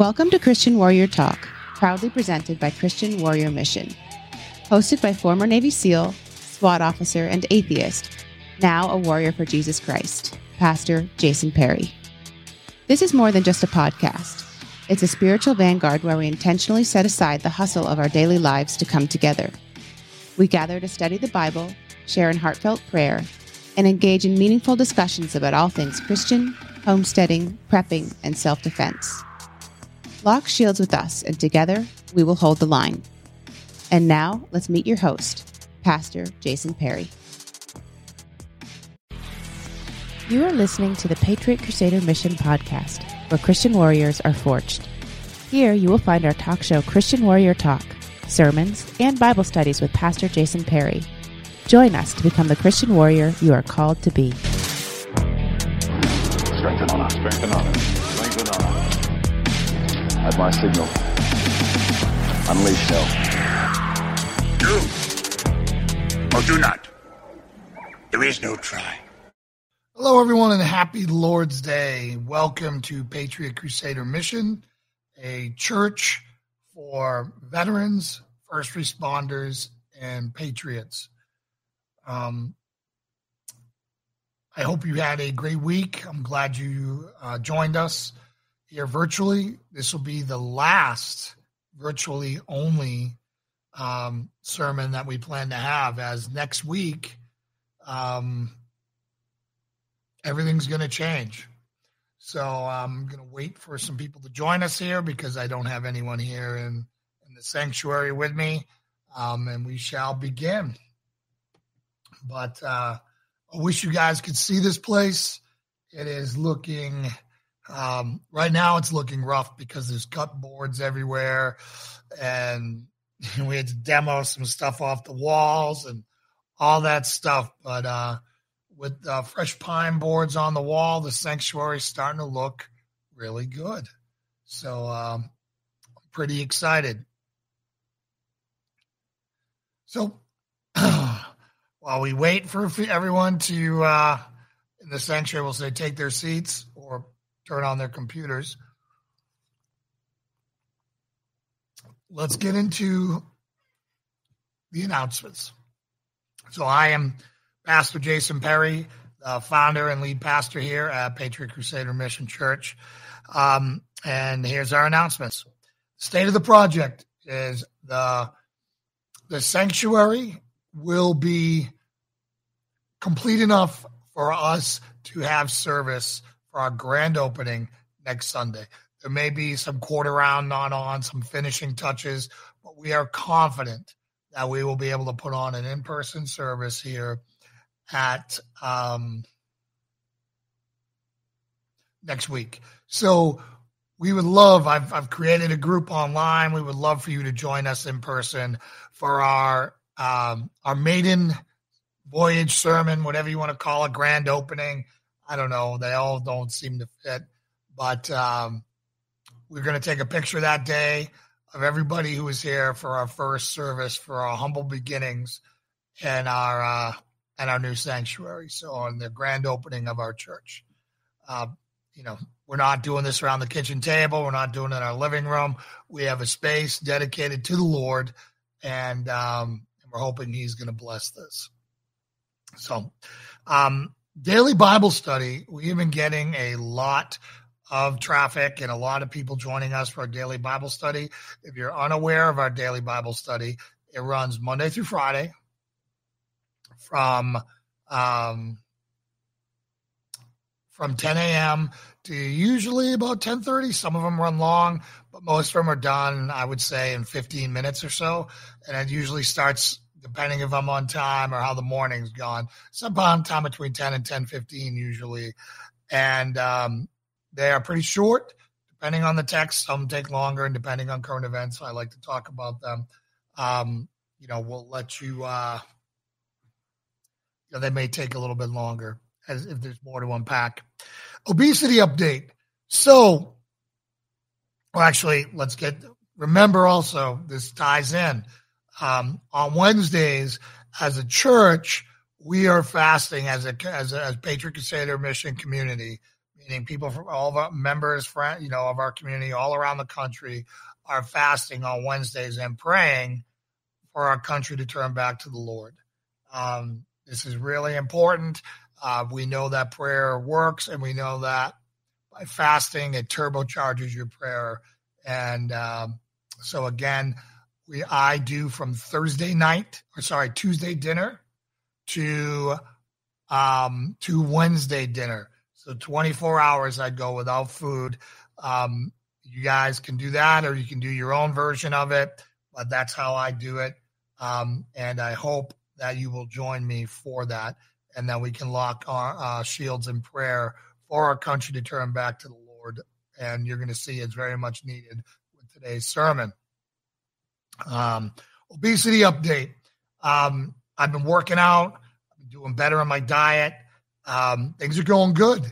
Welcome to Christian Warrior Talk, proudly presented by Christian Warrior Mission. Hosted by former Navy SEAL, SWAT officer, and atheist, now a warrior for Jesus Christ, Pastor Jason Perry. This is more than just a podcast. It's a spiritual vanguard where we intentionally set aside the hustle of our daily lives to come together. We gather to study the Bible, share in heartfelt prayer, and engage in meaningful discussions about all things Christian, homesteading, prepping, and self defense. Lock shields with us, and together we will hold the line. And now, let's meet your host, Pastor Jason Perry. You are listening to the Patriot Crusader Mission podcast, where Christian warriors are forged. Here you will find our talk show, Christian Warrior Talk, sermons, and Bible studies with Pastor Jason Perry. Join us to become the Christian warrior you are called to be. Strengthen on us. Strengthen on us. Strengthen on us. At my signal. Unleash hell. Do or do not. There is no try. Hello, everyone, and happy Lord's Day. Welcome to Patriot Crusader Mission, a church for veterans, first responders, and patriots. Um, I hope you had a great week. I'm glad you uh, joined us here virtually. This will be the last virtually only um, sermon that we plan to have, as next week, um, everything's going to change. So I'm going to wait for some people to join us here because I don't have anyone here in, in the sanctuary with me. Um, and we shall begin. But uh, I wish you guys could see this place. It is looking, um, right now, it's looking rough because there's cut boards everywhere. And we had to demo some stuff off the walls and all that stuff. But uh, with uh, fresh pine boards on the wall, the sanctuary is starting to look really good. So um, pretty excited. So while we wait for everyone to uh, in the sanctuary, we'll say take their seats turn on their computers. Let's get into the announcements. So I am Pastor Jason Perry, founder and lead pastor here at Patriot Crusader Mission Church. Um, and here's our announcements. State of the project is the the sanctuary will be complete enough for us to have service for our grand opening next Sunday. There may be some quarter round not on, some finishing touches, but we are confident that we will be able to put on an in person service here at um, next week. So we would love, I've, I've created a group online. We would love for you to join us in person for our um, our maiden voyage sermon, whatever you want to call it, grand opening. I don't know. They all don't seem to fit, but um, we're going to take a picture that day of everybody who was here for our first service for our humble beginnings and our uh, and our new sanctuary. So on the grand opening of our church, uh, you know, we're not doing this around the kitchen table. We're not doing it in our living room. We have a space dedicated to the Lord, and um, we're hoping He's going to bless this. So, um, daily Bible study. We've been getting a lot of traffic and a lot of people joining us for our daily Bible study. If you're unaware of our daily Bible study, it runs Monday through Friday from um, from 10 a.m. to usually about 10:30. Some of them run long, but most of them are done. I would say in 15 minutes or so, and it usually starts depending if I'm on time or how the morning's gone. Sometime time between 10 and 10:15 usually, and um, they are pretty short, depending on the text. Some take longer, and depending on current events, I like to talk about them. Um, you know, we'll let you. Uh, you know, they may take a little bit longer as if there's more to unpack. Obesity update. So, well, actually, let's get. Remember, also this ties in. Um, on Wednesdays, as a church, we are fasting as a as a as Patriot Crusader Mission Community meaning people from all of our members, friend, you know, of our community all around the country are fasting on Wednesdays and praying for our country to turn back to the Lord. Um, this is really important. Uh, we know that prayer works, and we know that by fasting, it turbocharges your prayer. And um, so, again, we I do from Thursday night, or sorry, Tuesday dinner to um, to Wednesday dinner. So 24 hours I'd go without food. Um, you guys can do that, or you can do your own version of it. But that's how I do it. Um, and I hope that you will join me for that and that we can lock our uh, shields in prayer for our country to turn back to the Lord. And you're going to see it's very much needed with today's sermon. Um, obesity update. Um, I've been working out, doing better on my diet. Um, things are going good.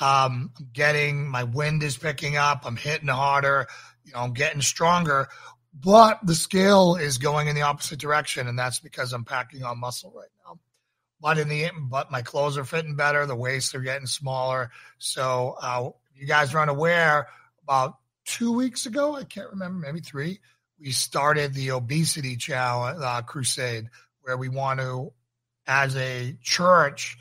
Um, I'm getting my wind is picking up. I'm hitting harder. You know, I'm getting stronger, but the scale is going in the opposite direction, and that's because I'm packing on muscle right now. But in the but my clothes are fitting better. The waists are getting smaller. So uh, you guys are unaware. About two weeks ago, I can't remember, maybe three. We started the obesity challenge uh, crusade, where we want to, as a church,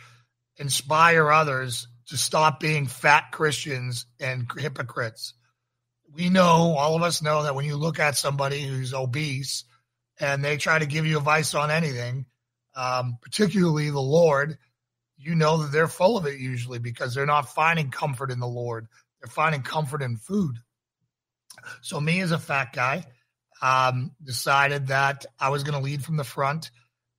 inspire others to stop being fat Christians and hypocrites. We know, all of us know that when you look at somebody who's obese and they try to give you advice on anything, um, particularly the Lord, you know that they're full of it usually because they're not finding comfort in the Lord. They're finding comfort in food. So, me as a fat guy, um, decided that I was going to lead from the front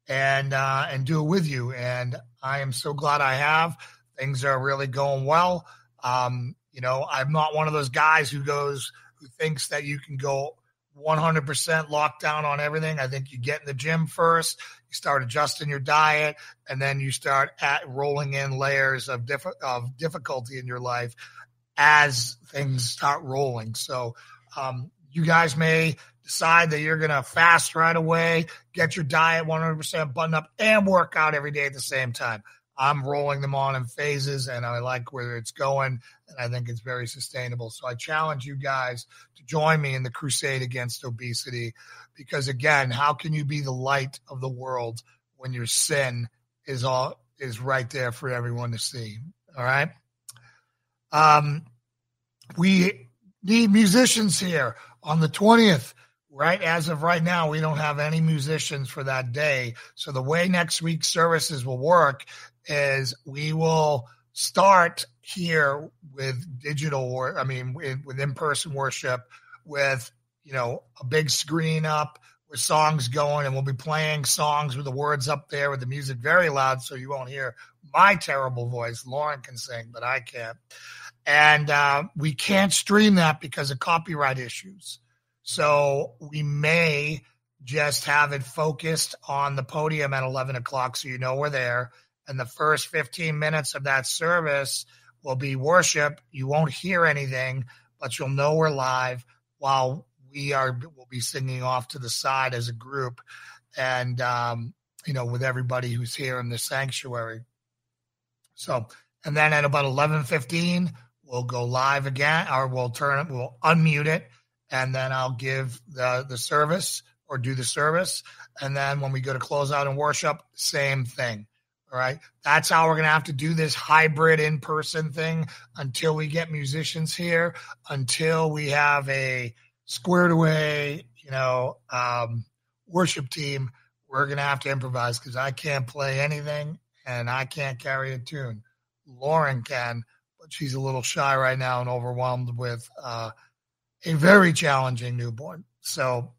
and uh, and do it with you. And I am so glad I have. Things are really going well. Um, you know, I'm not one of those guys who goes who thinks that you can go 100% lockdown on everything. I think you get in the gym first, you start adjusting your diet, and then you start at rolling in layers of diff- of difficulty in your life as things start rolling. So, um, you guys may decide that you're going to fast right away, get your diet 100% buttoned up, and work out every day at the same time. I'm rolling them on in phases, and I like where it's going, and I think it's very sustainable. So I challenge you guys to join me in the crusade against obesity, because again, how can you be the light of the world when your sin is all is right there for everyone to see? All right. Um, we need musicians here on the 20th right as of right now we don't have any musicians for that day. So the way next week's services will work is we will start here with digital or i mean with, with in-person worship with you know a big screen up with songs going and we'll be playing songs with the words up there with the music very loud so you won't hear my terrible voice. Lauren can sing but i can't. And uh, we can't stream that because of copyright issues so we may just have it focused on the podium at 11 o'clock so you know we're there. And the first 15 minutes of that service will be worship. You won't hear anything, but you'll know we're live while we are will be singing off to the side as a group and um, you know with everybody who's here in the sanctuary so and then at about 11:15 we'll go live again or we'll turn it we'll unmute it and then I'll give the the service or do the service, and then when we go to close out and worship, same thing. All right, that's how we're gonna have to do this hybrid in person thing until we get musicians here, until we have a squared away, you know, um, worship team. We're gonna have to improvise because I can't play anything and I can't carry a tune. Lauren can, but she's a little shy right now and overwhelmed with uh, a very challenging newborn. So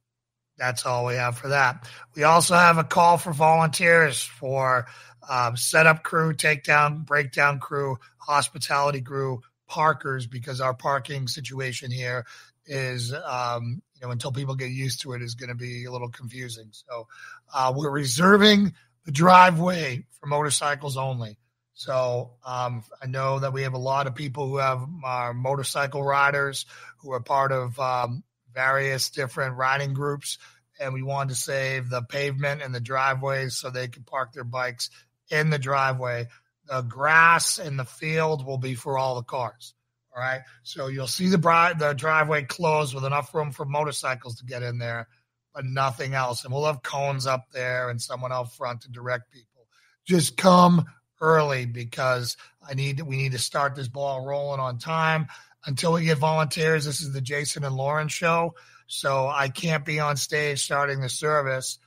that's all we have for that. We also have a call for volunteers for um, setup crew, takedown, breakdown crew, hospitality crew, parkers, because our parking situation here is, um, you know, until people get used to it, is going to be a little confusing. So uh, we're reserving the driveway for motorcycles only. So um, I know that we have a lot of people who have uh, motorcycle riders who are part of um, various different riding groups, and we wanted to save the pavement and the driveways so they can park their bikes in the driveway. the grass in the field will be for all the cars. All right. So you'll see the bride, the driveway closed with enough room for motorcycles to get in there, but nothing else. And we'll have cones up there and someone out front to direct people. Just come early because I need we need to start this ball rolling on time. Until we get volunteers, this is the Jason and Lauren show. So I can't be on stage starting the service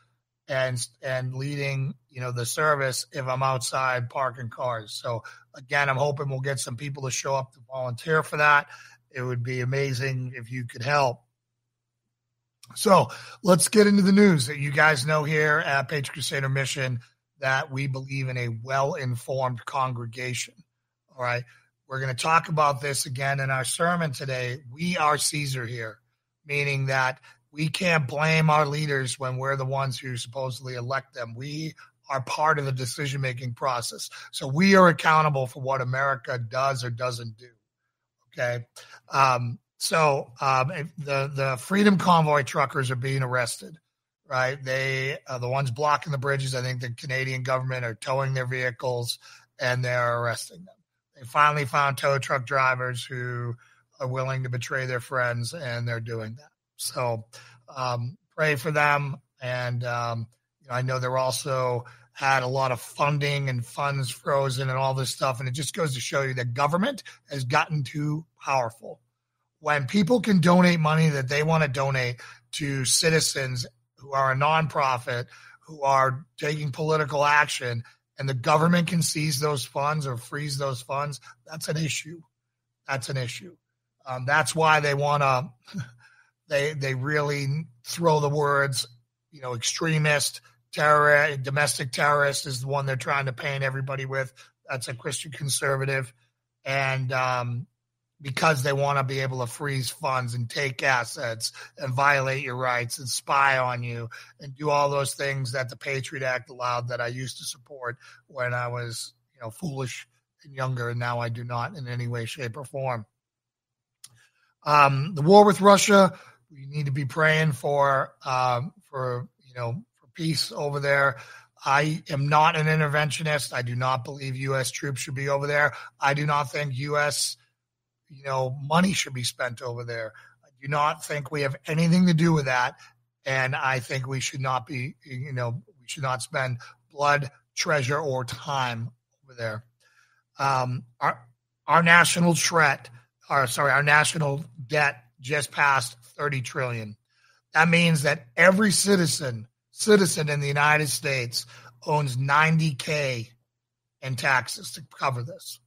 and and leading you know the service if I'm outside parking cars. So again, I'm hoping we'll get some people to show up to volunteer for that. It would be amazing if you could help. So let's get into the news that you guys know here at Patriot Crusader Mission that we believe in a well informed congregation. All right. We're going to talk about this again in our sermon today. We are Caesar here, meaning that we can't blame our leaders when we're the ones who supposedly elect them. We are part of the decision making process. So we are accountable for what America does or doesn't do. Okay. Um, so um, the the Freedom Convoy truckers are being arrested, right? They are the ones blocking the bridges. I think the Canadian government are towing their vehicles and they're arresting them. Finally found tow truck drivers who are willing to betray their friends, and they're doing that. So um, pray for them. And um, you know, I know they're also had a lot of funding and funds frozen and all this stuff. And it just goes to show you that government has gotten too powerful. When people can donate money that they want to donate to citizens who are a nonprofit, who are taking political action, and the government can seize those funds or freeze those funds, that's an issue. That's an issue. Um, that's why they want to. They they really throw the words, you know, extremist, terror, domestic terrorist is the one they're trying to paint everybody with. That's a Christian conservative, and um, because they want to be able to freeze funds and take assets and violate your rights and spy on you and do all those things that the Patriot Act allowed that I used to support when I was, you know, foolish and younger, and now I do not in any way, shape, or form. Um, the war with Russia we need to be praying for um, for you know for peace over there. I am not an interventionist. I do not believe U.S. troops should be over there. I do not think U.S. you know money should be spent over there. I do not think we have anything to do with that, and I think we should not be you know we should not spend blood, treasure, or time over there. Um, our our national threat, our sorry, our national debt just passed 30 trillion. That means that every citizen citizen in the United States owns 90k in taxes to cover this.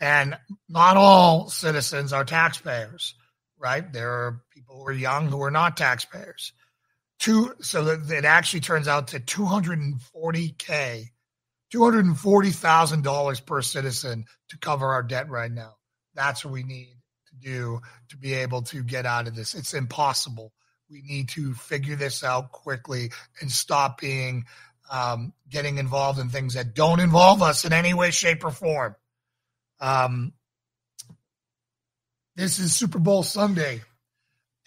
And not all citizens are taxpayers, right? There are people who are young who are not taxpayers. Two, so that it actually turns out to 240k, $240,000 per citizen to cover our debt right now. That's what we need to do to be able to get out of this. It's impossible. We need to figure this out quickly and stop being um, getting involved in things that don't involve us in any way, shape, or form. Um, this is Super Bowl Sunday,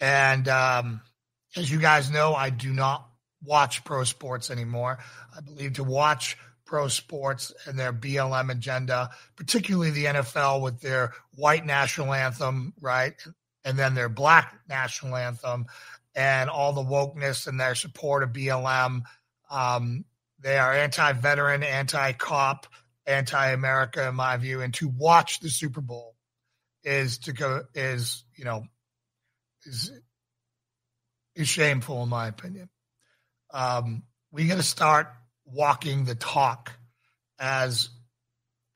and um, as you guys know, I do not watch pro sports anymore. I believe to watch pro sports and their BLM agenda, particularly the NFL with their white national anthem, right? And then their black national anthem and all the wokeness and their support of BLM. Um, they are anti veteran, anti cop, anti America, in my view. And to watch the Super Bowl is to go, is, you know, is, is shameful, in my opinion. Um, we got to start walking the talk as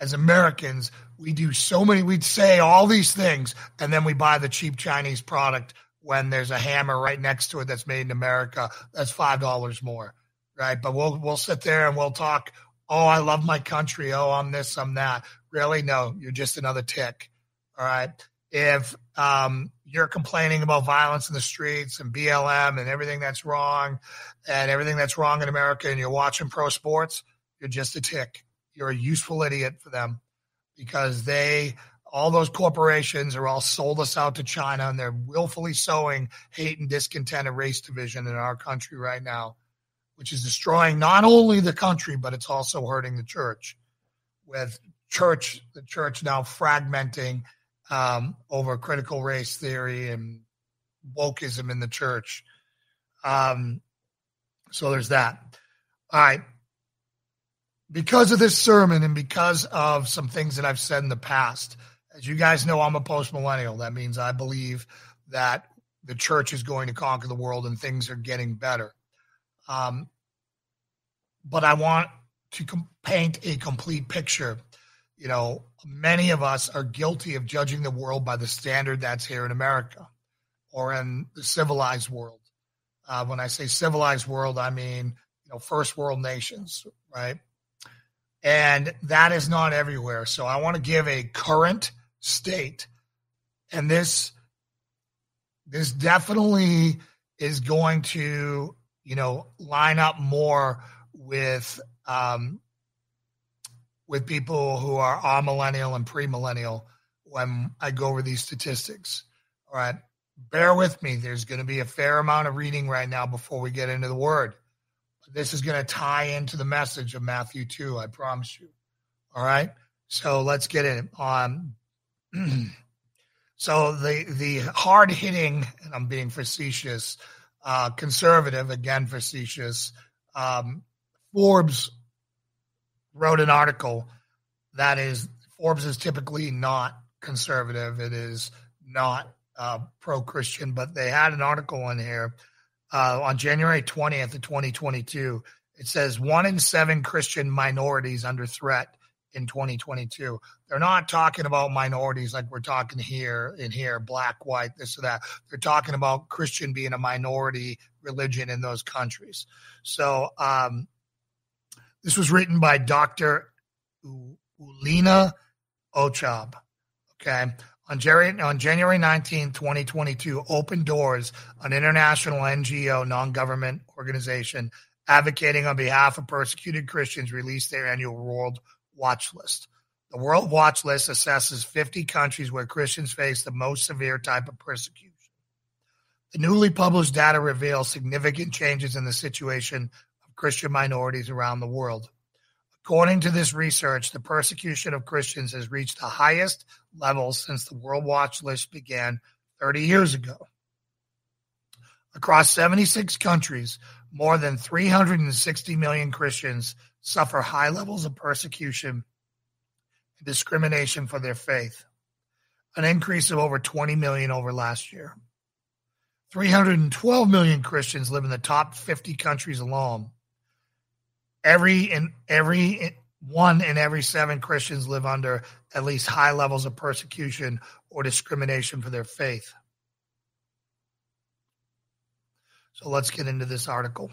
as Americans, we do so many, we'd say all these things, and then we buy the cheap Chinese product when there's a hammer right next to it that's made in America that's five dollars more, right? But we'll we'll sit there and we'll talk. Oh, I love my country. Oh, I'm this, I'm that. Really, no, you're just another tick. All right. If um, you're complaining about violence in the streets and BLM and everything that's wrong and everything that's wrong in America, and you're watching pro sports, you're just a tick. You're a useful idiot for them because they, all those corporations are all sold us out to China and they're willfully sowing hate and discontent and race division in our country right now, which is destroying not only the country, but it's also hurting the church. with church, the church now fragmenting um, over critical race theory and wokeism in the church. Um, so there's that. All right. Because of this sermon and because of some things that I've said in the past, as you guys know, I'm a post millennial. That means I believe that the church is going to conquer the world and things are getting better. Um, but I want to com- paint a complete picture. You know, many of us are guilty of judging the world by the standard that's here in America or in the civilized world. Uh, when I say civilized world, I mean, you know, first world nations, right? And that is not everywhere. So I want to give a current state. And this this definitely is going to, you know, line up more with um, with people who are amillennial and premillennial when I go over these statistics. All right. Bear with me. There's going to be a fair amount of reading right now before we get into the word. This is going to tie into the message of Matthew 2, I promise you. All right. So let's get in. Um, so the the hard hitting, and I'm being facetious, uh, conservative again facetious. Um, Forbes wrote an article that is Forbes is typically not conservative. It is not uh, pro Christian, but they had an article in here uh, on January 20th of 2022. It says one in seven Christian minorities under threat in 2022. They're not talking about minorities like we're talking here in here, black, white, this or that. They're talking about Christian being a minority religion in those countries. So um, this was written by Dr. Ewelina Ochab. Okay. On January, on January 19, 2022, Open Doors, an international NGO non government organization advocating on behalf of persecuted Christians, released their annual World Watch List. The World Watch List assesses 50 countries where Christians face the most severe type of persecution. The newly published data reveals significant changes in the situation of Christian minorities around the world. According to this research, the persecution of Christians has reached the highest level since the World Watch List began 30 years ago. Across 76 countries, more than 360 million Christians suffer high levels of persecution and discrimination for their faith, an increase of over 20 million over last year. 312 million Christians live in the top 50 countries alone, every and every one in every seven Christians live under at least high levels of persecution or discrimination for their faith. So let's get into this article.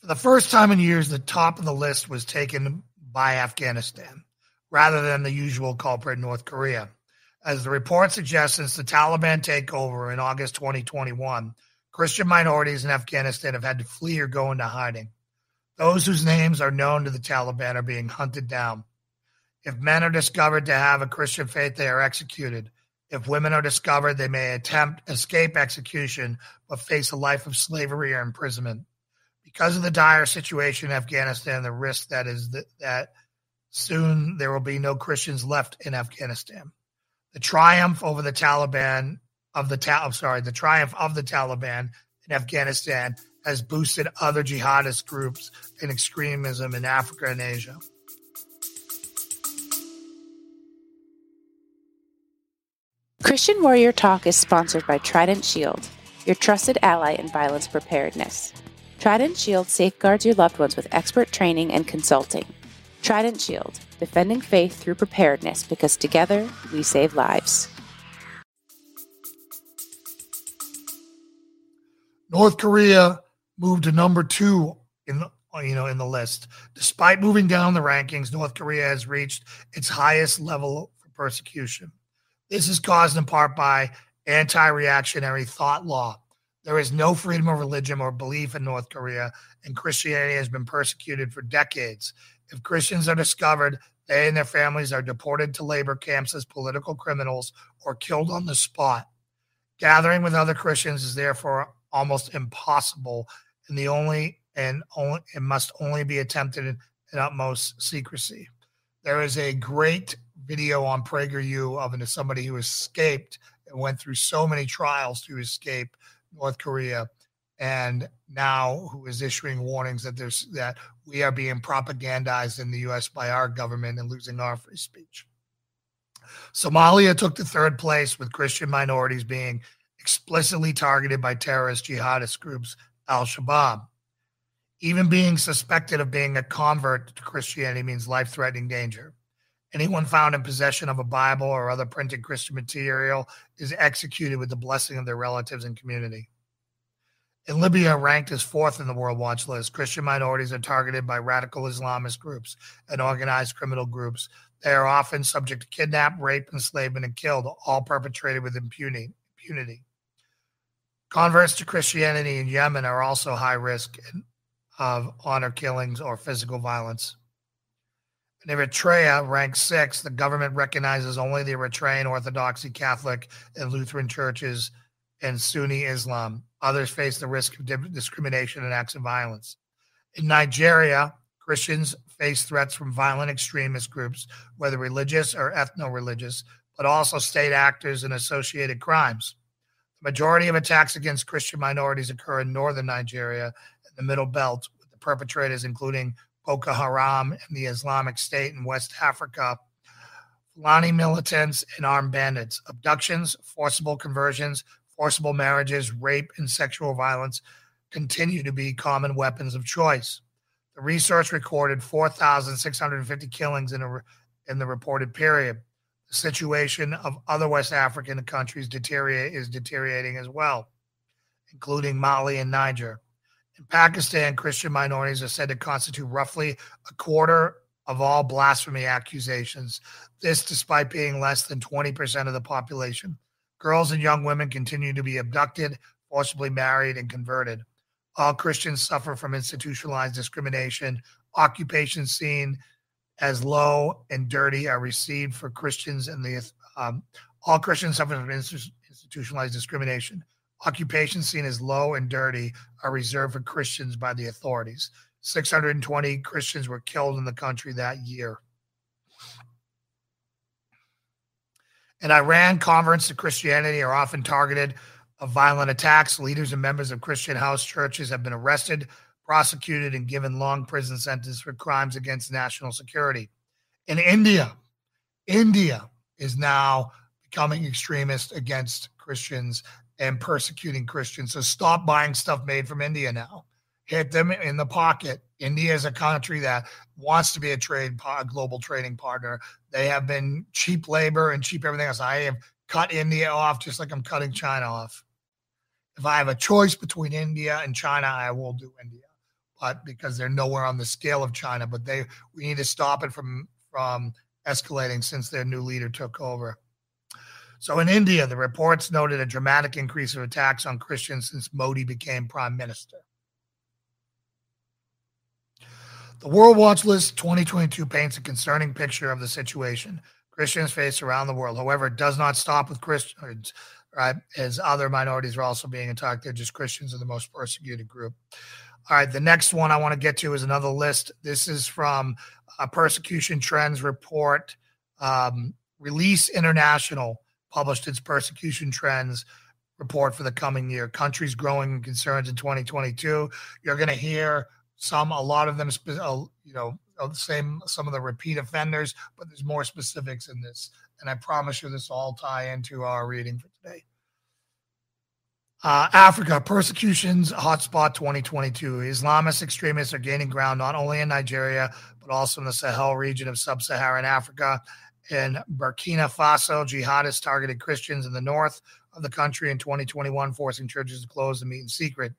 For the first time in years, the top of the list was taken by Afghanistan rather than the usual culprit, North Korea. As the report suggests, since the Taliban takeover in August 2021, Christian minorities in Afghanistan have had to flee or go into hiding. Those whose names are known to the Taliban are being hunted down. If men are discovered to have a Christian faith, they are executed. If women are discovered, they may attempt escape execution but face a life of slavery or imprisonment. Because of the dire situation in Afghanistan, the risk that is that, that soon there will be no Christians left in Afghanistan. The triumph over the Taliban of the Ta- I'm sorry, the triumph of the Taliban in Afghanistan has boosted other jihadist groups and extremism in Africa and Asia. Christian Warrior Talk is sponsored by Trident Shield, your trusted ally in violence preparedness. Trident Shield safeguards your loved ones with expert training and consulting. Trident Shield, defending faith through preparedness because together we save lives. North Korea moved to number two in the you know in the list. Despite moving down the rankings, North Korea has reached its highest level for persecution. This is caused in part by anti-reactionary thought law. There is no freedom of religion or belief in North Korea, and Christianity has been persecuted for decades. If Christians are discovered, they and their families are deported to labor camps as political criminals or killed on the spot. Gathering with other Christians is therefore almost impossible and the only and only it must only be attempted in, in utmost secrecy. There is a great video on PragerU of somebody who escaped and went through so many trials to escape North Korea and now who is issuing warnings that there's that we are being propagandized in the US by our government and losing our free speech. Somalia took the third place with Christian minorities being explicitly targeted by terrorist jihadist groups Al Shabaab. Even being suspected of being a convert to Christianity means life threatening danger. Anyone found in possession of a Bible or other printed Christian material is executed with the blessing of their relatives and community. In Libya, ranked as fourth in the World Watch list, Christian minorities are targeted by radical Islamist groups and organized criminal groups. They are often subject to kidnap, rape, enslavement, and killed, all perpetrated with impunity. impunity. Converts to Christianity in Yemen are also high risk of honor killings or physical violence. In Eritrea, ranked sixth, the government recognizes only the Eritrean Orthodoxy Catholic and Lutheran churches and Sunni Islam. Others face the risk of discrimination and acts of violence. In Nigeria, Christians face threats from violent extremist groups, whether religious or ethno religious, but also state actors and associated crimes. The majority of attacks against Christian minorities occur in northern Nigeria and the Middle Belt, with the perpetrators including Boko Haram and the Islamic State in West Africa, Fulani militants, and armed bandits. Abductions, forcible conversions, forcible marriages, rape, and sexual violence continue to be common weapons of choice. The research recorded 4,650 killings in, a, in the reported period. The situation of other West African countries deteriorate, is deteriorating as well, including Mali and Niger. In Pakistan, Christian minorities are said to constitute roughly a quarter of all blasphemy accusations. This, despite being less than 20% of the population. Girls and young women continue to be abducted, forcibly married, and converted. All Christians suffer from institutionalized discrimination. Occupations seen as low and dirty are received for Christians and the um, all Christians suffer from institutionalized discrimination. Occupations seen as low and dirty are reserved for Christians by the authorities. 620 Christians were killed in the country that year. In Iran, converts to Christianity are often targeted of violent attacks. Leaders and members of Christian house churches have been arrested, prosecuted, and given long prison sentences for crimes against national security. In India, India is now becoming extremist against Christians and persecuting Christians. So stop buying stuff made from India now. Hit them in the pocket. India is a country that wants to be a trade a global trading partner. They have been cheap labor and cheap everything else. I have cut India off just like I'm cutting China off. If I have a choice between India and China, I will do India. But because they're nowhere on the scale of China, but they we need to stop it from from escalating since their new leader took over. So in India, the reports noted a dramatic increase of attacks on Christians since Modi became prime minister. The World Watch List 2022 paints a concerning picture of the situation Christians face around the world. However, it does not stop with Christians, right? As other minorities are also being attacked. They're just Christians are the most persecuted group. All right, the next one I want to get to is another list. This is from a persecution trends report. Um, Release International published its persecution trends report for the coming year. Countries growing concerns in 2022. You're going to hear some, a lot of them, uh, you know, the same, some of the repeat offenders, but there's more specifics in this. And I promise you this all tie into our reading for today. Uh, Africa, persecutions hotspot 2022. Islamist extremists are gaining ground not only in Nigeria, but also in the Sahel region of sub Saharan Africa. In Burkina Faso, jihadists targeted Christians in the north of the country in 2021, forcing churches to close and meet in secret.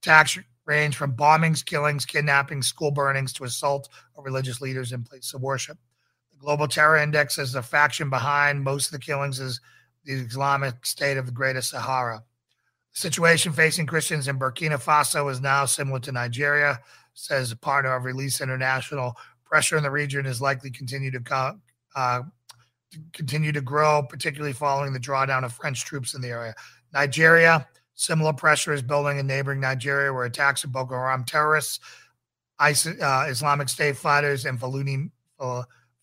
Attacks range from bombings, killings, kidnappings, school burnings to assault of religious leaders in places of worship. The Global Terror Index says the faction behind most of the killings is the Islamic State of the Greater Sahara. The situation facing Christians in Burkina Faso is now similar to Nigeria, says a partner of Release International. Pressure in the region is likely to continue to, co- uh, continue to grow, particularly following the drawdown of French troops in the area. Nigeria Similar pressure is building in neighboring Nigeria, where attacks of Boko Haram terrorists ISIS, uh, Islamic State fighters and Fulani,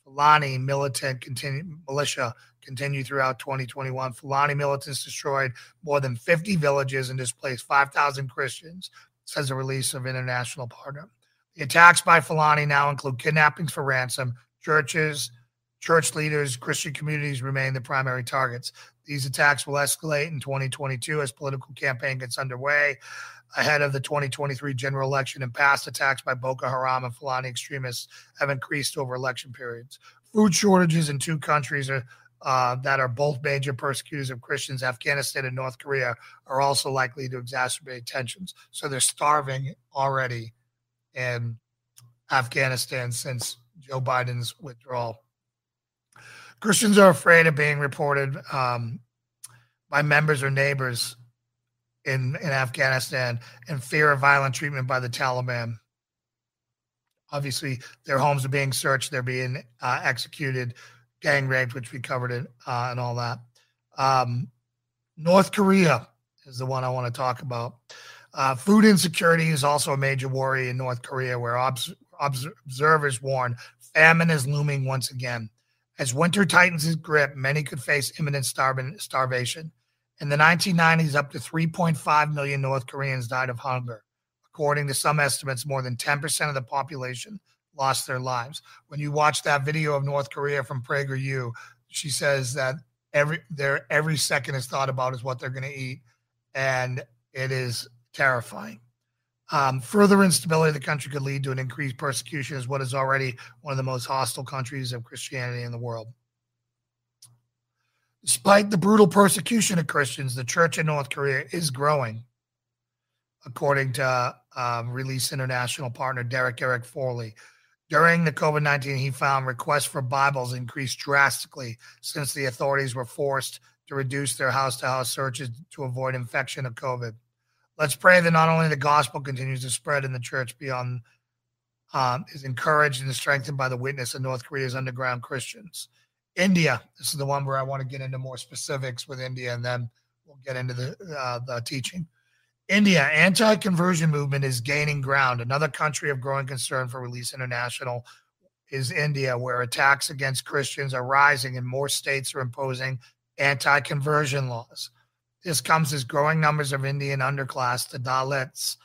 Fulani militant continue, militia continue throughout 2021. Fulani militants destroyed more than 50 villages and displaced 5,000 Christians, says a release of international partner. The attacks by Fulani now include kidnappings for ransom, churches, church leaders, Christian communities remain the primary targets. These attacks will escalate in 2022 as political campaign gets underway ahead of the 2023 general election and past attacks by Boko Haram and Fulani extremists have increased over election periods. Food shortages in two countries are uh, that are both major persecutors of Christians, Afghanistan and North Korea, are also likely to exacerbate tensions. So they're starving already in Afghanistan since Joe Biden's withdrawal. Christians are afraid of being reported um, by members or neighbors in, in Afghanistan and fear of violent treatment by the Taliban. Obviously, their homes are being searched, they're being uh, executed gang raped, which we covered it uh, and all that. Um, North Korea is the one I want to talk about. Uh, food insecurity is also a major worry in North Korea, where obs- obs- observers warn famine is looming once again. As winter tightens its grip, many could face imminent starv- starvation. In the 1990s, up to 3.5 million North Koreans died of hunger. According to some estimates, more than 10% of the population lost their lives. When you watch that video of North Korea from PragerU, she says that every every second is thought about is what they're going to eat, and it is terrifying. Um, further instability of the country could lead to an increased persecution as what is already one of the most hostile countries of Christianity in the world. Despite the brutal persecution of Christians, the church in North Korea is growing, according to um, Release International partner Derek Eric Foley. During the COVID 19, he found requests for Bibles increased drastically since the authorities were forced to reduce their house to house searches to avoid infection of COVID. Let's pray that not only the gospel continues to spread in the church beyond, um, is encouraged and strengthened by the witness of North Korea's underground Christians. India, this is the one where I want to get into more specifics with India, and then we'll get into the, uh, the teaching. India anti-conversion movement is gaining ground. Another country of growing concern for Release International is India, where attacks against Christians are rising and more states are imposing anti-conversion laws. This comes as growing numbers of Indian underclass, the Dalits,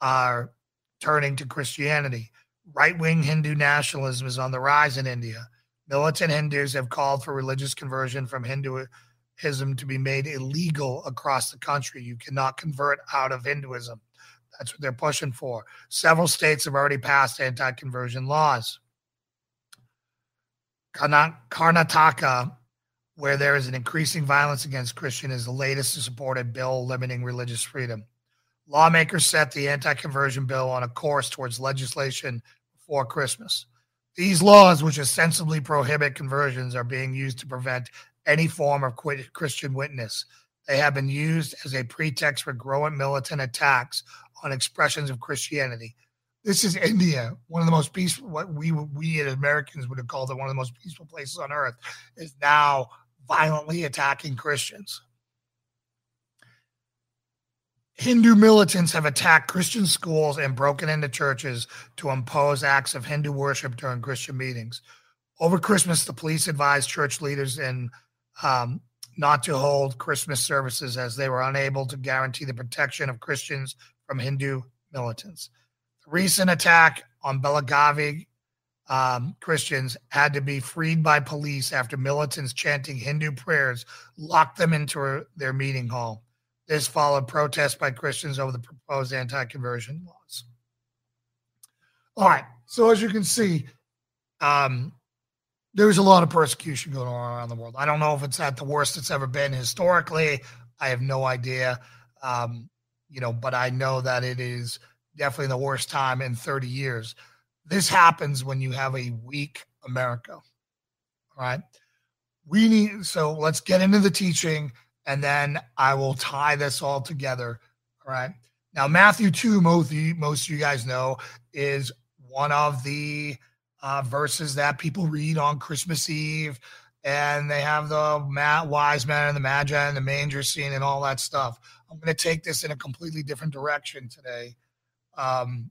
are turning to Christianity. Right-wing Hindu nationalism is on the rise in India. Militant Hindus have called for religious conversion from Hinduism to be made illegal across the country. You cannot convert out of Hinduism. That's what they're pushing for. Several states have already passed anti conversion laws. Karnataka, where there is an increasing violence against Christian, is the latest to support a bill limiting religious freedom. Lawmakers set the anti conversion bill on a course towards legislation before Christmas. These laws, which ostensibly prohibit conversions, are being used to prevent any form of Christian witness. They have been used as a pretext for growing militant attacks on expressions of Christianity. This is India, one of the most peaceful, what we we as Americans would have called it one of the most peaceful places on earth, is now violently attacking Christians. Hindu militants have attacked Christian schools and broken into churches to impose acts of Hindu worship during Christian meetings. Over Christmas, the police advised church leaders and um, not to hold Christmas services as they were unable to guarantee the protection of Christians from Hindu militants. The recent attack on Belagavi um, Christians had to be freed by police after militants chanting Hindu prayers locked them into their meeting hall. This followed protests by Christians over the proposed anti conversion laws. All right. So, as you can see, um, there's a lot of persecution going on around the world. I don't know if it's at the worst it's ever been historically. I have no idea. Um, you know, but I know that it is definitely the worst time in 30 years. This happens when you have a weak America. All right. We need, so let's get into the teaching and then I will tie this all together. All right. Now, Matthew 2, most most of you guys know, is one of the uh, verses that people read on Christmas Eve, and they have the wise men and the magi and the manger scene and all that stuff. I'm going to take this in a completely different direction today um,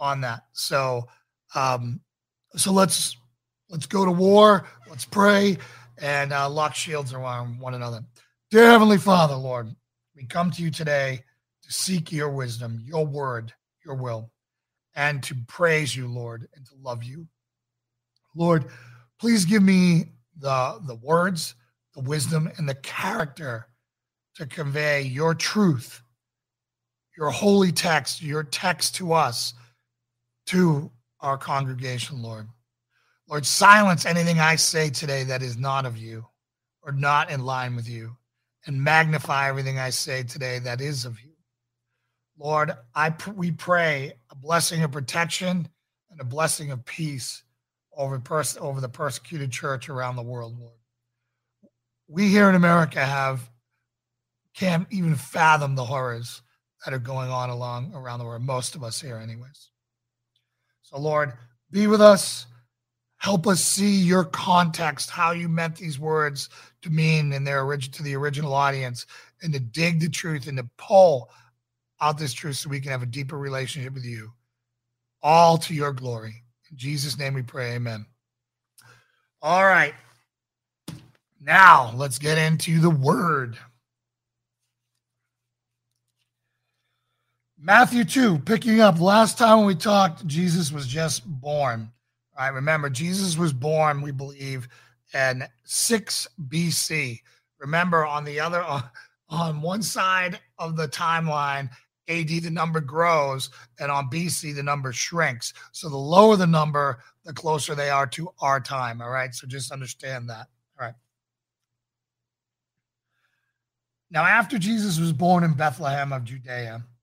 on that. So, um, so let's let's go to war. Let's pray and uh, lock shields around one another. Dear Heavenly Father, Lord, we come to you today to seek your wisdom, your word, your will, and to praise you, Lord, and to love you. Lord, please give me the the words, the wisdom, and the character to convey your truth, your holy text, your text to us, to our congregation, Lord. Lord, silence anything I say today that is not of you or not in line with you, and magnify everything I say today that is of you. Lord, I we pray a blessing of protection and a blessing of peace over pers- over the persecuted church around the world, Lord. We here in America have can't even fathom the horrors that are going on along around the world. Most of us here, anyways. So, Lord, be with us. Help us see your context, how you meant these words to mean in their origin to the original audience, and to dig the truth and to pull out this truth so we can have a deeper relationship with you. All to your glory. In Jesus' name we pray, amen. All right. Now let's get into the word. Matthew 2, picking up last time when we talked, Jesus was just born. All right, remember, Jesus was born, we believe, in 6 BC. Remember, on the other, on one side of the timeline, AD, the number grows, and on BC, the number shrinks. So the lower the number, the closer they are to our time. All right, so just understand that. All right. Now, after Jesus was born in Bethlehem of Judea,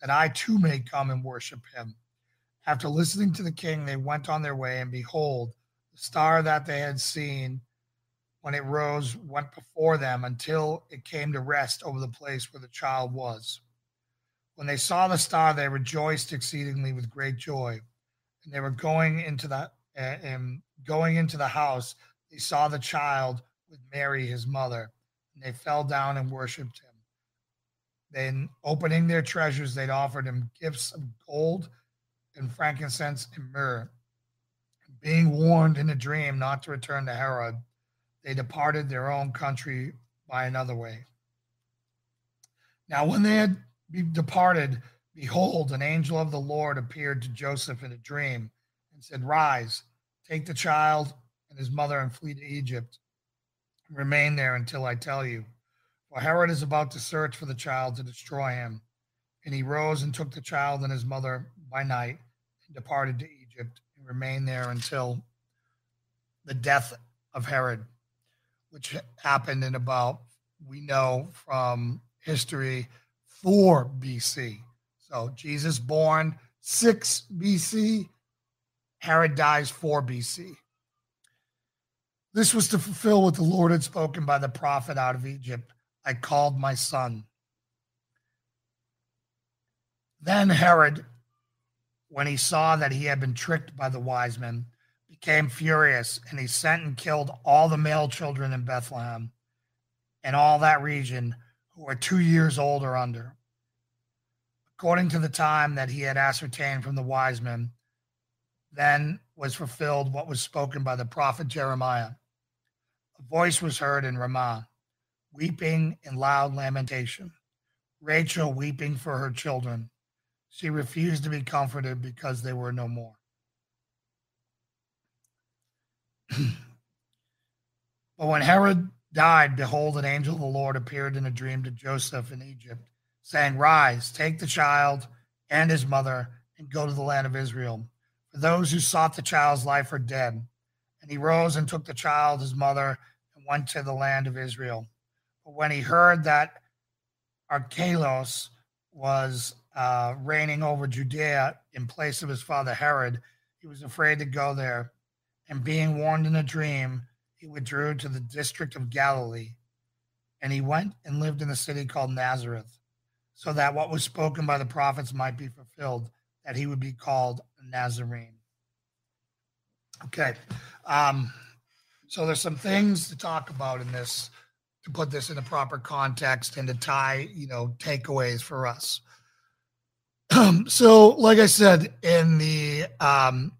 that I too may come and worship him. After listening to the king, they went on their way, and behold, the star that they had seen when it rose went before them until it came to rest over the place where the child was. When they saw the star, they rejoiced exceedingly with great joy. And they were going into the uh, and going into the house. They saw the child with Mary, his mother, and they fell down and worshipped him. Then, opening their treasures, they'd offered him gifts of gold and frankincense and myrrh. Being warned in a dream not to return to Herod, they departed their own country by another way. Now, when they had departed, behold, an angel of the Lord appeared to Joseph in a dream and said, Rise, take the child and his mother and flee to Egypt. Remain there until I tell you for Herod is about to search for the child to destroy him. And he rose and took the child and his mother by night and departed to Egypt and remained there until the death of Herod, which happened in about, we know from history, 4 BC. So Jesus born 6 BC, Herod dies 4 BC. This was to fulfill what the Lord had spoken by the prophet out of Egypt I called my son. Then Herod, when he saw that he had been tricked by the wise men, became furious, and he sent and killed all the male children in Bethlehem and all that region who were two years old or under, according to the time that he had ascertained from the wise men. Then was fulfilled what was spoken by the prophet Jeremiah. A voice was heard in Ramah weeping and loud lamentation. Rachel weeping for her children. She refused to be comforted because they were no more. but when Herod died, behold, an angel of the Lord appeared in a dream to Joseph in Egypt, saying, Rise, take the child and his mother, and go to the land of Israel. For those who sought the child's life are dead. And he rose and took the child, his mother, and went to the land of Israel. When he heard that Archelaus was uh, reigning over Judea in place of his father Herod, he was afraid to go there. And being warned in a dream, he withdrew to the district of Galilee. And he went and lived in a city called Nazareth, so that what was spoken by the prophets might be fulfilled, that he would be called a Nazarene. Okay. Um, so there's some things to talk about in this to put this in a proper context and to tie, you know, takeaways for us. so, like I said in the um,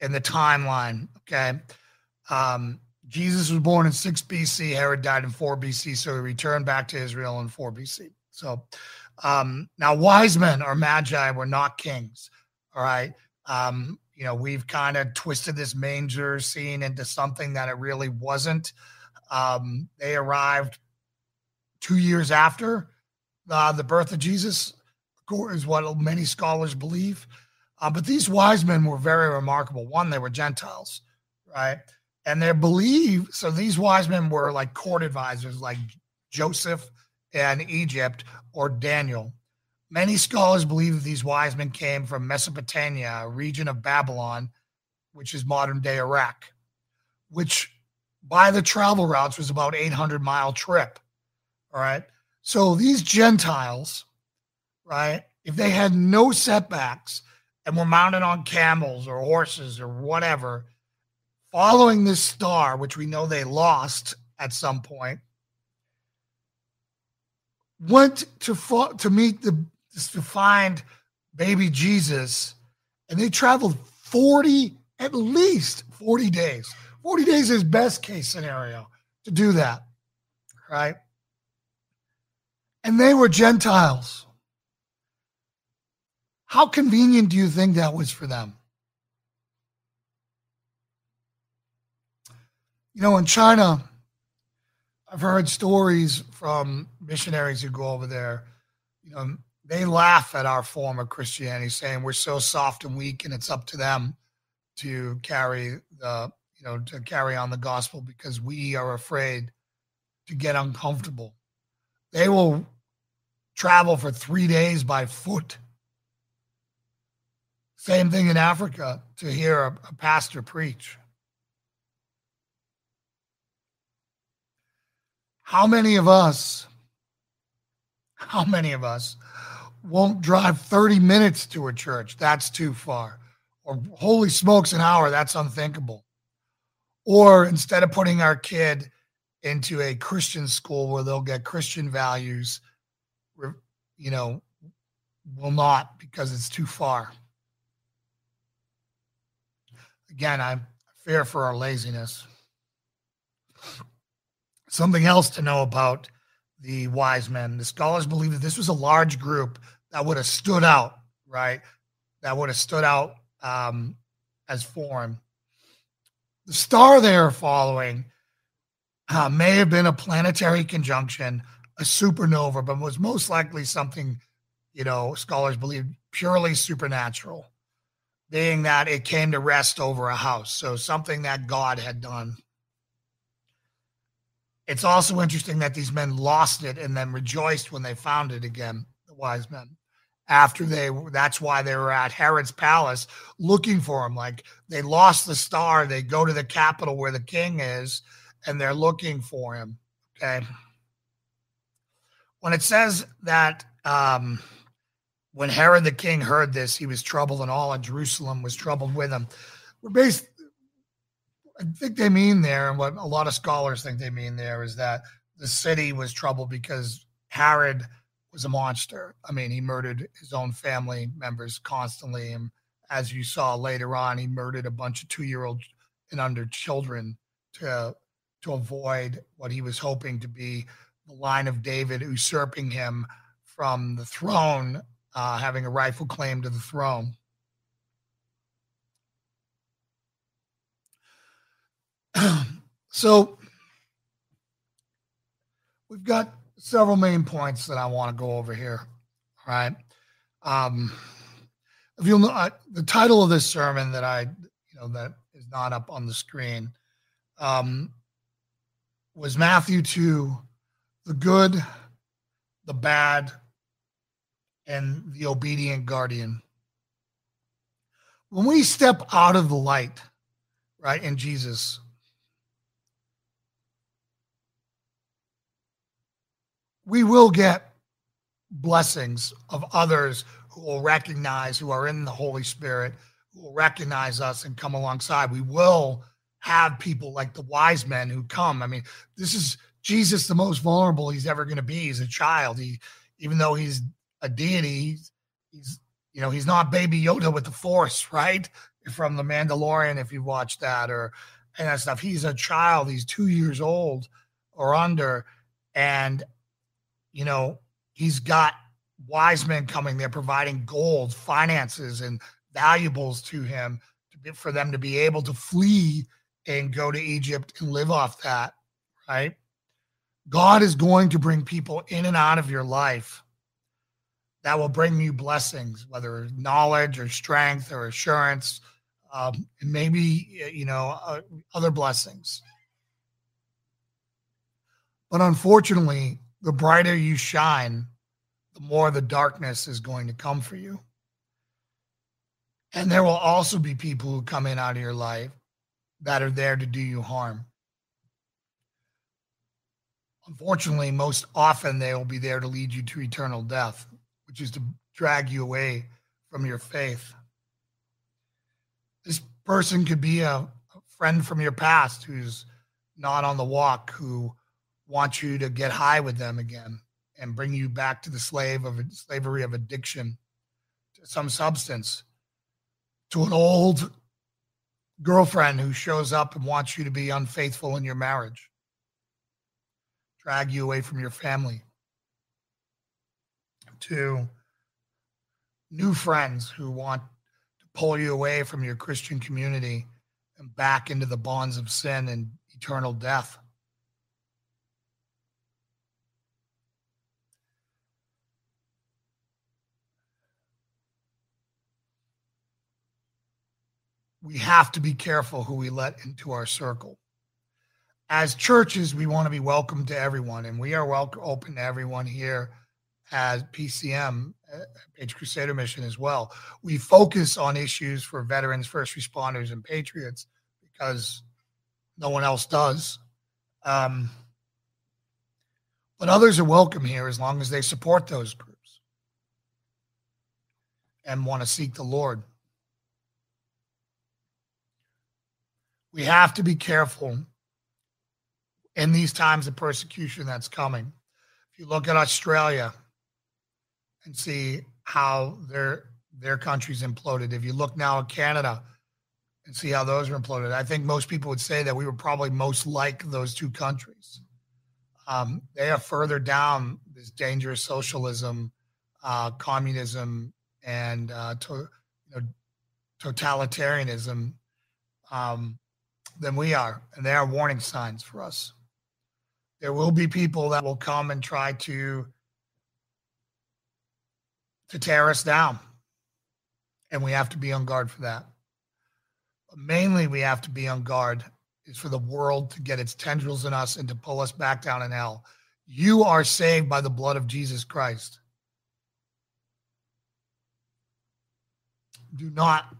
in the timeline, okay, um, Jesus was born in six BC. Herod died in four BC, so he returned back to Israel in four BC. So, um, now wise men or magi were not kings. All right, um, you know we've kind of twisted this manger scene into something that it really wasn't. Um, they arrived two years after uh, the birth of Jesus, is what many scholars believe. Uh, but these wise men were very remarkable. One, they were Gentiles, right? And they believe so. These wise men were like court advisors, like Joseph and Egypt or Daniel. Many scholars believe that these wise men came from Mesopotamia, a region of Babylon, which is modern day Iraq, which by the travel routes was about 800 mile trip. All right. So these Gentiles, right, if they had no setbacks and were mounted on camels or horses or whatever, following this star, which we know they lost at some point, went to fo- to meet the to find baby Jesus, and they traveled 40 at least 40 days 40 days is best case scenario to do that, right? And they were Gentiles. How convenient do you think that was for them? You know, in China, I've heard stories from missionaries who go over there. You know, they laugh at our form of Christianity, saying we're so soft and weak, and it's up to them to carry the you know, to carry on the gospel because we are afraid to get uncomfortable. They will travel for three days by foot. Same thing in Africa to hear a, a pastor preach. How many of us, how many of us won't drive 30 minutes to a church? That's too far. Or holy smokes, an hour, that's unthinkable. Or instead of putting our kid into a Christian school where they'll get Christian values, you know, will not because it's too far. Again, I fear for our laziness. Something else to know about the wise men. The scholars believe that this was a large group that would have stood out, right? That would have stood out um, as foreign. The star they are following uh, may have been a planetary conjunction, a supernova, but was most likely something, you know, scholars believe purely supernatural, being that it came to rest over a house. So something that God had done. It's also interesting that these men lost it and then rejoiced when they found it again, the wise men after they that's why they were at Herod's palace looking for him. Like they lost the star they go to the capital where the king is and they're looking for him okay? When it says that um when Herod the king heard this he was troubled and all of Jerusalem was troubled with him. We're based I think they mean there and what a lot of scholars think they mean there is that the city was troubled because Herod was a monster. I mean, he murdered his own family members constantly. And as you saw later on, he murdered a bunch of two year old and under children to to avoid what he was hoping to be the line of David usurping him from the throne, uh, having a rightful claim to the throne. So we've got several main points that I want to go over here. All right. Um, if you'll know, the title of this sermon that I, you know, that is not up on the screen, um, was Matthew 2, the good, the bad, and the obedient guardian. When we step out of the light, right, in Jesus, we will get blessings of others who will recognize, who are in the Holy Spirit, who will recognize us and come alongside. We will have people like the wise men who come. I mean, this is Jesus, the most vulnerable he's ever going to be. He's a child. He, even though he's a deity, he's, you know, he's not Baby Yoda with the Force, right? From the Mandalorian, if you watch that, or and that stuff. He's a child. He's two years old or under, and you know, he's got wise men coming there providing gold, finances, and valuables to him to for them to be able to flee and go to Egypt and live off that, right? God is going to bring people in and out of your life that will bring you blessings, whether knowledge or strength or assurance, um, and maybe, you know, uh, other blessings. But unfortunately, the brighter you shine, the more the darkness is going to come for you. And there will also be people who come in out of your life that are there to do you harm. Unfortunately, most often they will be there to lead you to eternal death, which is to drag you away from your faith. This person could be a, friend from your past who's not on the walk, who want you to get high with them again and bring you back to the slave of slavery of addiction to some substance to an old girlfriend who shows up and wants you to be unfaithful in your marriage drag you away from your family to new friends who want to pull you away from your christian community and back into the bonds of sin and eternal death we have to be careful who we let into our circle. As churches, we want to be welcome to everyone, and we are welcome open to everyone here as PCM, uh, Patriot Crusader Mission as well. We focus on issues for veterans, first responders, and patriots because no one else does. Um, but others are welcome here as long as they support those groups and want to seek the Lord. We have to be careful in these times of persecution that's coming. If you look at Australia and see how their their country's imploded, if you look now at Canada and see how those are imploded, I think most people would say that we were probably most like those two countries. Um, they are further down this dangerous socialism, uh, communism, and uh, to, you know, totalitarianism. Um, than we are, and they are warning signs for us. There will be people that will come and try to to tear us down, and we have to be on guard for that. But mainly, we have to be on guard is for the world to get its tendrils in us and to pull us back down in hell. You are saved by the blood of Jesus Christ. Do not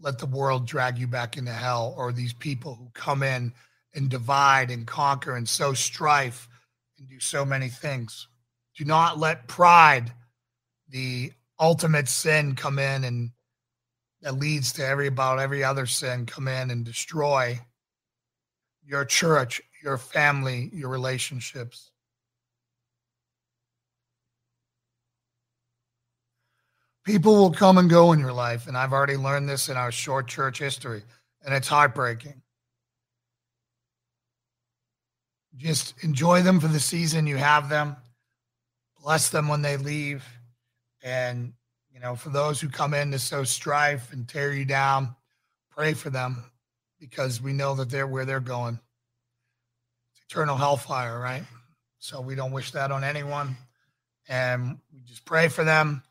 let the world drag you back into hell or these people who come in and divide and conquer and sow strife and do so many things. Do not let pride, the ultimate sin, come in and that leads to every about every other sin come in and destroy your church, your family, your relationships. People will come and go in your life. And I've already learned this in our short church history, and it's heartbreaking. Just enjoy them for the season you have them. Bless them when they leave. And, you know, for those who come in to sow strife and tear you down, pray for them because we know that they're where they're going. eternal hellfire, right? So we don't wish that on anyone. And we just pray for them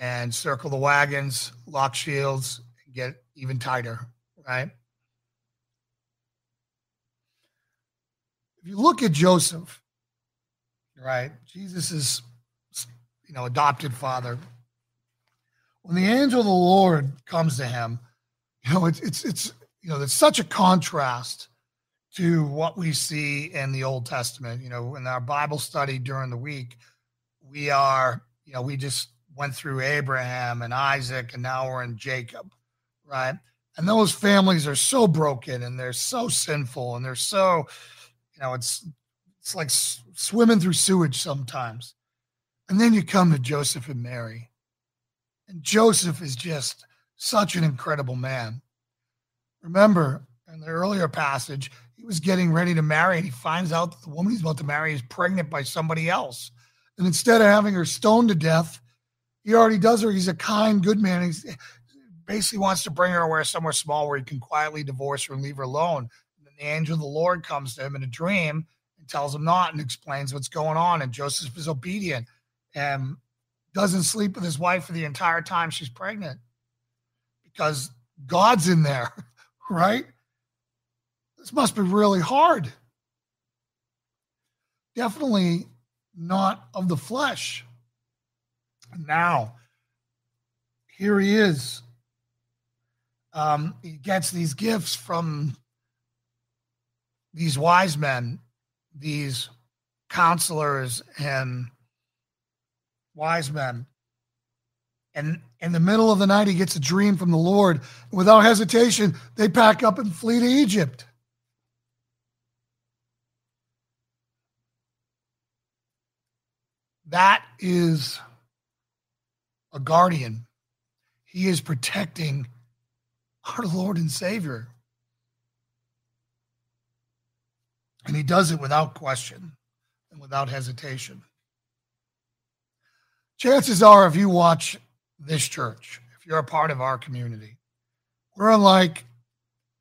and circle the wagons, lock shields, get even tighter, right? If you look at Joseph, right, Jesus is, you know, adopted father. When the angel of the Lord comes to him, you know, it's it's it's you know, there's such a contrast to what we see in the Old Testament. You know, in our Bible study during the week, we are, you know, we just went through Abraham and Isaac, and now we're in Jacob, right? And those families are so broken and they're so sinful and they're so, you know, it's it's like swimming through sewage sometimes. And then you come to Joseph and Mary. And Joseph is just such an incredible man. Remember, in the earlier passage, he was getting ready to marry and he finds out that the woman he's about to marry is pregnant by somebody else. And instead of having her stoned to death, he already does her. He's a kind, good man. He's basically wants to bring her away somewhere small where he can quietly divorce her and leave her alone. And then the angel of the Lord comes to him in a dream and tells him not and explains what's going on. And Joseph is obedient and doesn't sleep with his wife for the entire time she's pregnant because God's in there, right? This must be really hard. Definitely not of the flesh. Now, here he is. Um, he gets these gifts from these wise men, these counselors and wise men. And in the middle of the night, he gets a dream from the Lord. Without hesitation, they pack up and flee to Egypt. That is a guardian. He is protecting our Lord and Savior. And he does it without question and without hesitation. Chances are, if you watch this church, if you're a part of our community, we're unlike,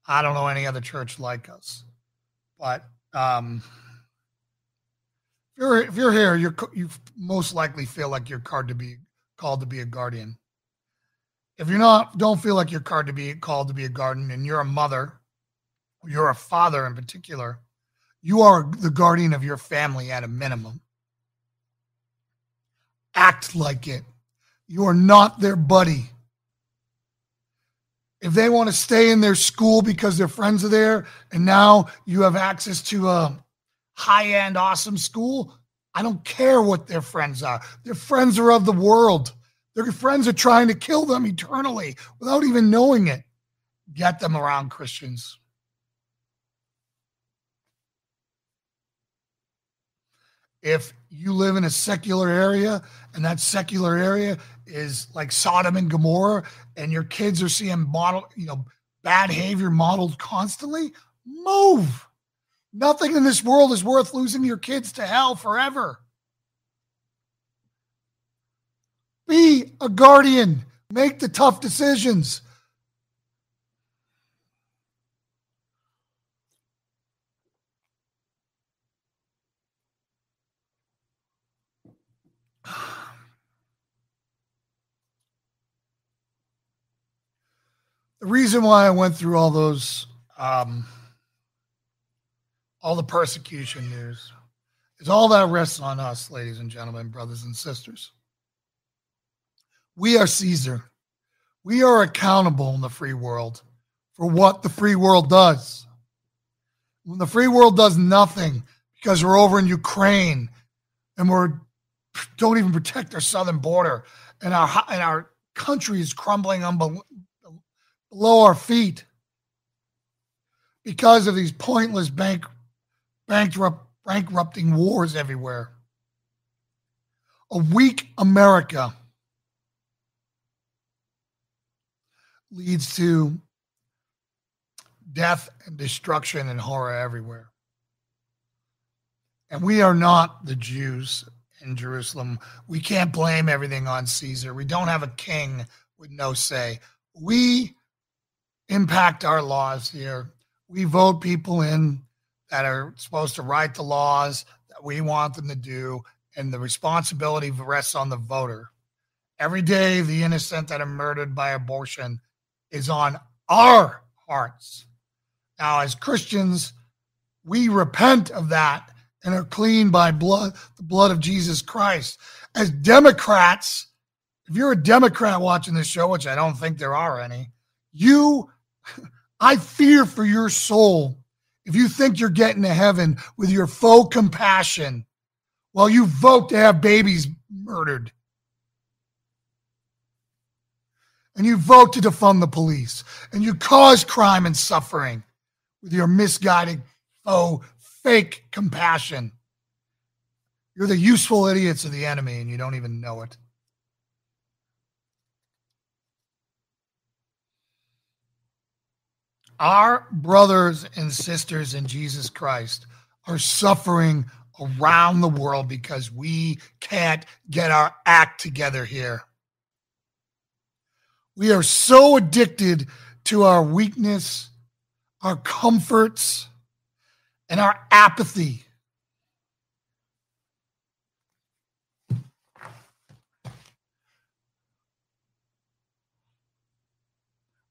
I don't know any other church like us. But um, if you're if you're here, you're you most likely feel like you're called to be called to be a guardian. If you're not, don't feel like you're called to be called to be a guardian, and you're a mother, you're a father in particular, you are the guardian of your family at a minimum. Act like it. You are not their buddy. If they want to stay in their school because their friends are there, and now you have access to a high end, awesome school, I don't care what their friends are. Their friends are of the world. Their friends are trying to kill them eternally without even knowing it. Get them around Christians. If you live in a secular area and that secular area is like Sodom and Gomorrah and your kids are seeing model, you know, bad behavior modeled constantly, move. Nothing in this world is worth losing your kids to hell forever. Be a guardian. Make the tough decisions. The reason why I went through all those um, all the persecution news. Is all that rests on us, ladies and gentlemen, brothers and sisters. We are Caesar. We are accountable in the free world for what the free world does. When the free world does nothing because we're over in Ukraine and we're don't even protect our southern border and our and our country is crumbling below our feet because of these pointless bank bankrupt, bankrupting wars everywhere. A weak America leads to death and destruction and horror everywhere. And we are not the Jews in Jerusalem. We can't blame everything on Caesar. We don't have a king with no say. We impact our laws here. We vote people in that are supposed to write the laws that we want them to do, and the responsibility rests on the voter. Every day, the innocent that are murdered by abortion is on our hearts. Now, as Christians, we repent of that and are clean by blood, the blood of Jesus Christ. As Democrats, if you're a Democrat watching this show, which I don't think there are any, you, I fear for your soul if you think you're getting to heaven with your faux compassion while you vote to have babies murdered. And you vote to defund the police and you cause crime and suffering with your misguided, faux, fake compassion. You're the useful idiots of the enemy and you don't even know it. Our brothers and sisters in Jesus Christ are suffering around the world because we can't get our act together here. We are so addicted to our weakness, our comforts, and our apathy.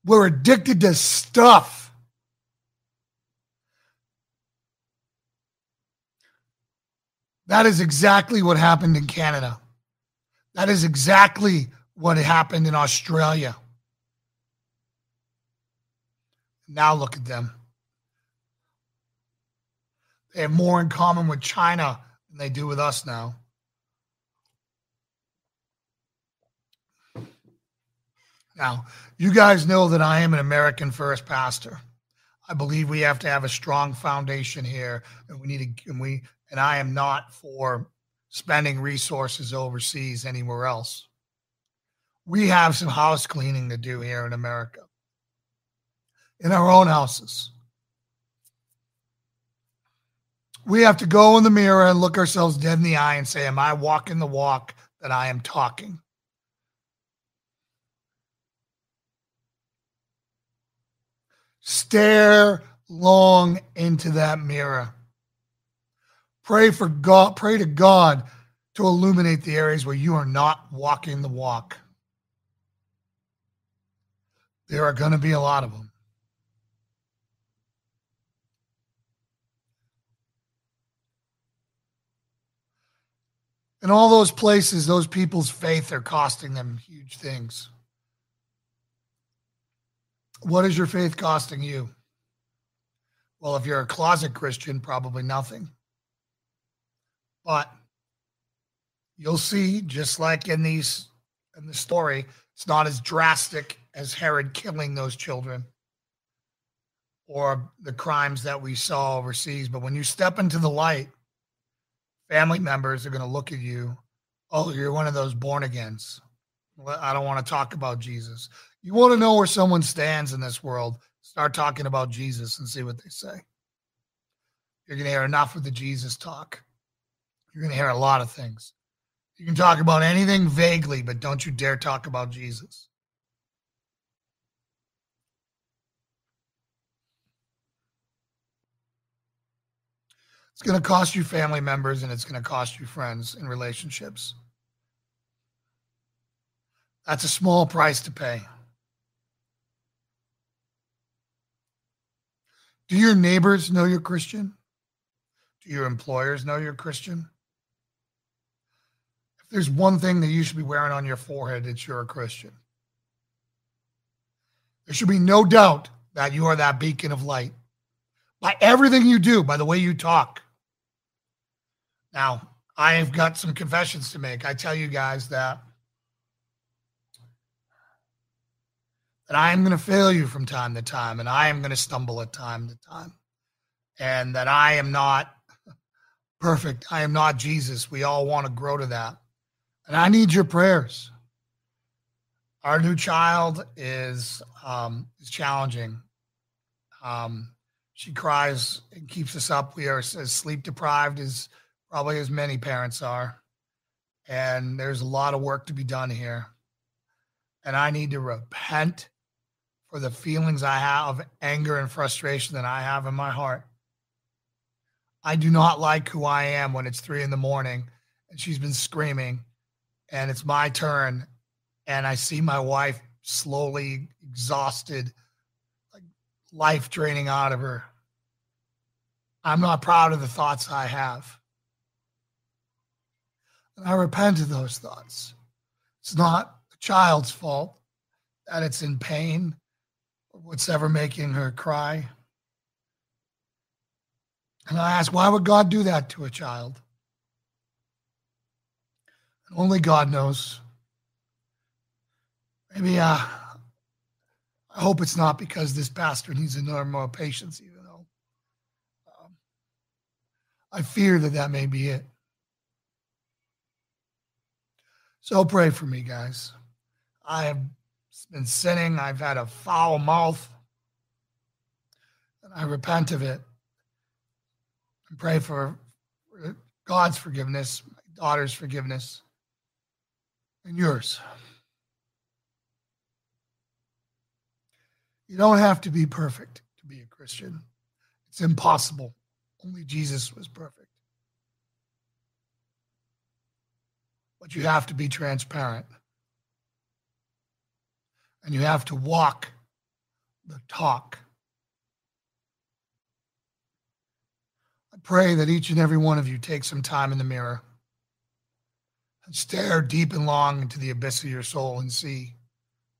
We're addicted to stuff. That is exactly what happened in Canada. That is exactly what happened in Australia. Now look at them. They have more in common with China than they do with us now. Now, you guys know that I am an American first pastor. I believe we have to have a strong foundation here, and we need to, and we, and I am not for spending resources overseas anywhere else. We have some house cleaning to do here in America, in our own houses. We have to go in the mirror and look ourselves dead in the eye and say, Am I walking the walk that I am talking? Stare long into that mirror. Pray for God, pray to God to illuminate the areas where you are not walking the walk. There are going to be a lot of them. In all those places, those people's faith are costing them huge things. What is your faith costing you? Well, if you're a closet Christian, probably nothing. But you'll see, just like in these in the story, it's not as drastic as Herod killing those children or the crimes that we saw overseas. But when you step into the light, family members are going to look at you. Oh, you're one of those born agains. I don't want to talk about Jesus. You want to know where someone stands in this world, start talking about Jesus and see what they say. You're going to hear enough of the Jesus talk. You're going to hear a lot of things. You can talk about anything vaguely, but don't you dare talk about Jesus. It's going to cost you family members and it's going to cost you friends and relationships. That's a small price to pay. Do your neighbors know you're Christian? Do your employers know you're Christian? If there's one thing that you should be wearing on your forehead, it's you're a Christian. There should be no doubt that you are that beacon of light by everything you do, by the way you talk. Now, I've got some confessions to make. I tell you guys that that I am going to fail you from time to time and I am going to stumble at time to time and that I am not perfect. I am not Jesus. We all want to grow to that. And I need your prayers. Our new child is um, is challenging. Um, she cries and keeps us up. We are as sleep deprived as probably as many parents are. And there's a lot of work to be done here. And I need to repent for the feelings I have, of anger and frustration that I have in my heart. I do not like who I am when it's three in the morning and she's been screaming and it's my turn and I see my wife slowly exhausted, like life draining out of her. I'm not proud of the thoughts I have. And I repent of those thoughts. It's not the child's fault that it's in pain what's ever making her cry. And I ask, why would God do that to a child? And only God knows. Maybe uh, I hope it's not because this pastor needs a little more patience, even though um, I fear that that may be it. So pray for me, guys. I have been sinning. I've had a foul mouth, and I repent of it. And pray for God's forgiveness, my daughter's forgiveness, and yours. You don't have to be perfect to be a Christian. It's impossible. Only Jesus was perfect. But you have to be transparent. And you have to walk the talk. I pray that each and every one of you take some time in the mirror and stare deep and long into the abyss of your soul and see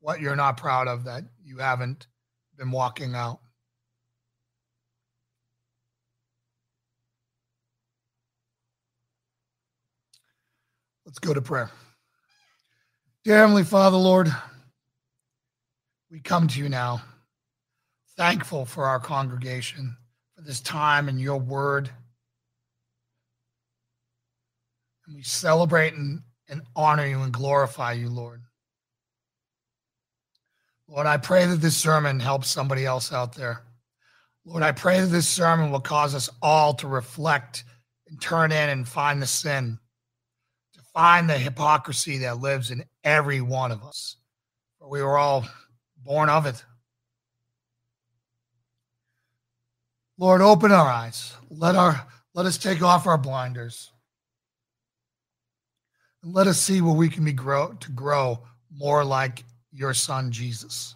what you're not proud of that you haven't been walking out. Let's go to prayer. Dear Heavenly Father, Lord, we come to you now, thankful for our congregation, for this time and your word. And we celebrate and, and honor you and glorify you, Lord. Lord, I pray that this sermon helps somebody else out there. Lord, I pray that this sermon will cause us all to reflect and turn in and find the sin, to find the hypocrisy that lives in every one of us. We were all born of it. Lord, open our eyes. Let our let us take off our blinders. And let us see where we can be grow to grow more like your son Jesus.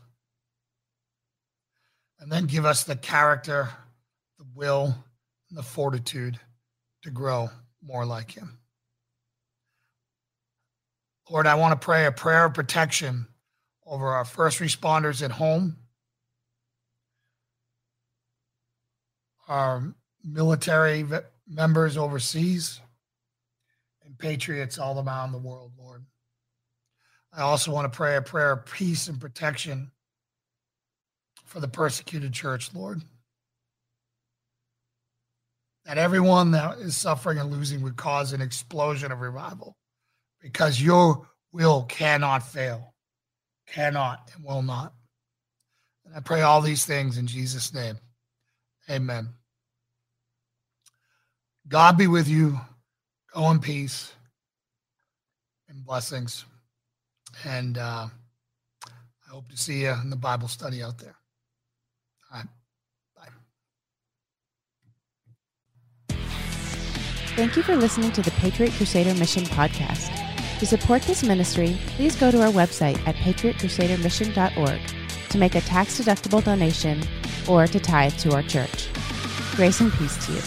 And then give us the character, the will, and the fortitude to grow more like him. Lord, I want to pray a prayer of protection over our first responders at home, our military members overseas, and patriots all around the world, Lord. I also want to pray a prayer of peace and protection for the persecuted church, Lord. That everyone that is suffering and losing would cause an explosion of revival because your will cannot fail, cannot and will not. And I pray all these things in Jesus' name. Amen. God be with you. Go in peace and blessings. And uh, I hope to see you in the Bible study out there. All right. Bye. Thank you for listening to the Patriot Crusader Mission podcast. To support this ministry, please go to our website at patriotcrusadermission.org to make a tax deductible donation or to tithe to our church. Grace and peace to you.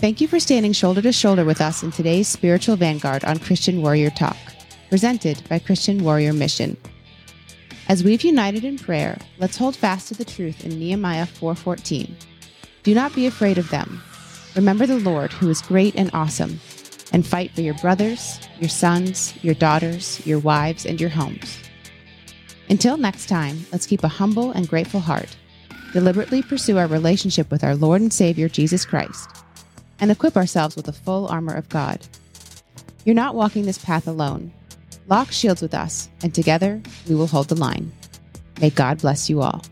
Thank you for standing shoulder to shoulder with us in today's spiritual vanguard on Christian Warrior Talk presented by Christian Warrior Mission. As we've united in prayer, let's hold fast to the truth in Nehemiah 4:14. Do not be afraid of them. Remember the Lord who is great and awesome, and fight for your brothers, your sons, your daughters, your wives, and your homes. Until next time, let's keep a humble and grateful heart, deliberately pursue our relationship with our Lord and Savior Jesus Christ, and equip ourselves with the full armor of God. You're not walking this path alone. Lock shields with us, and together we will hold the line. May God bless you all.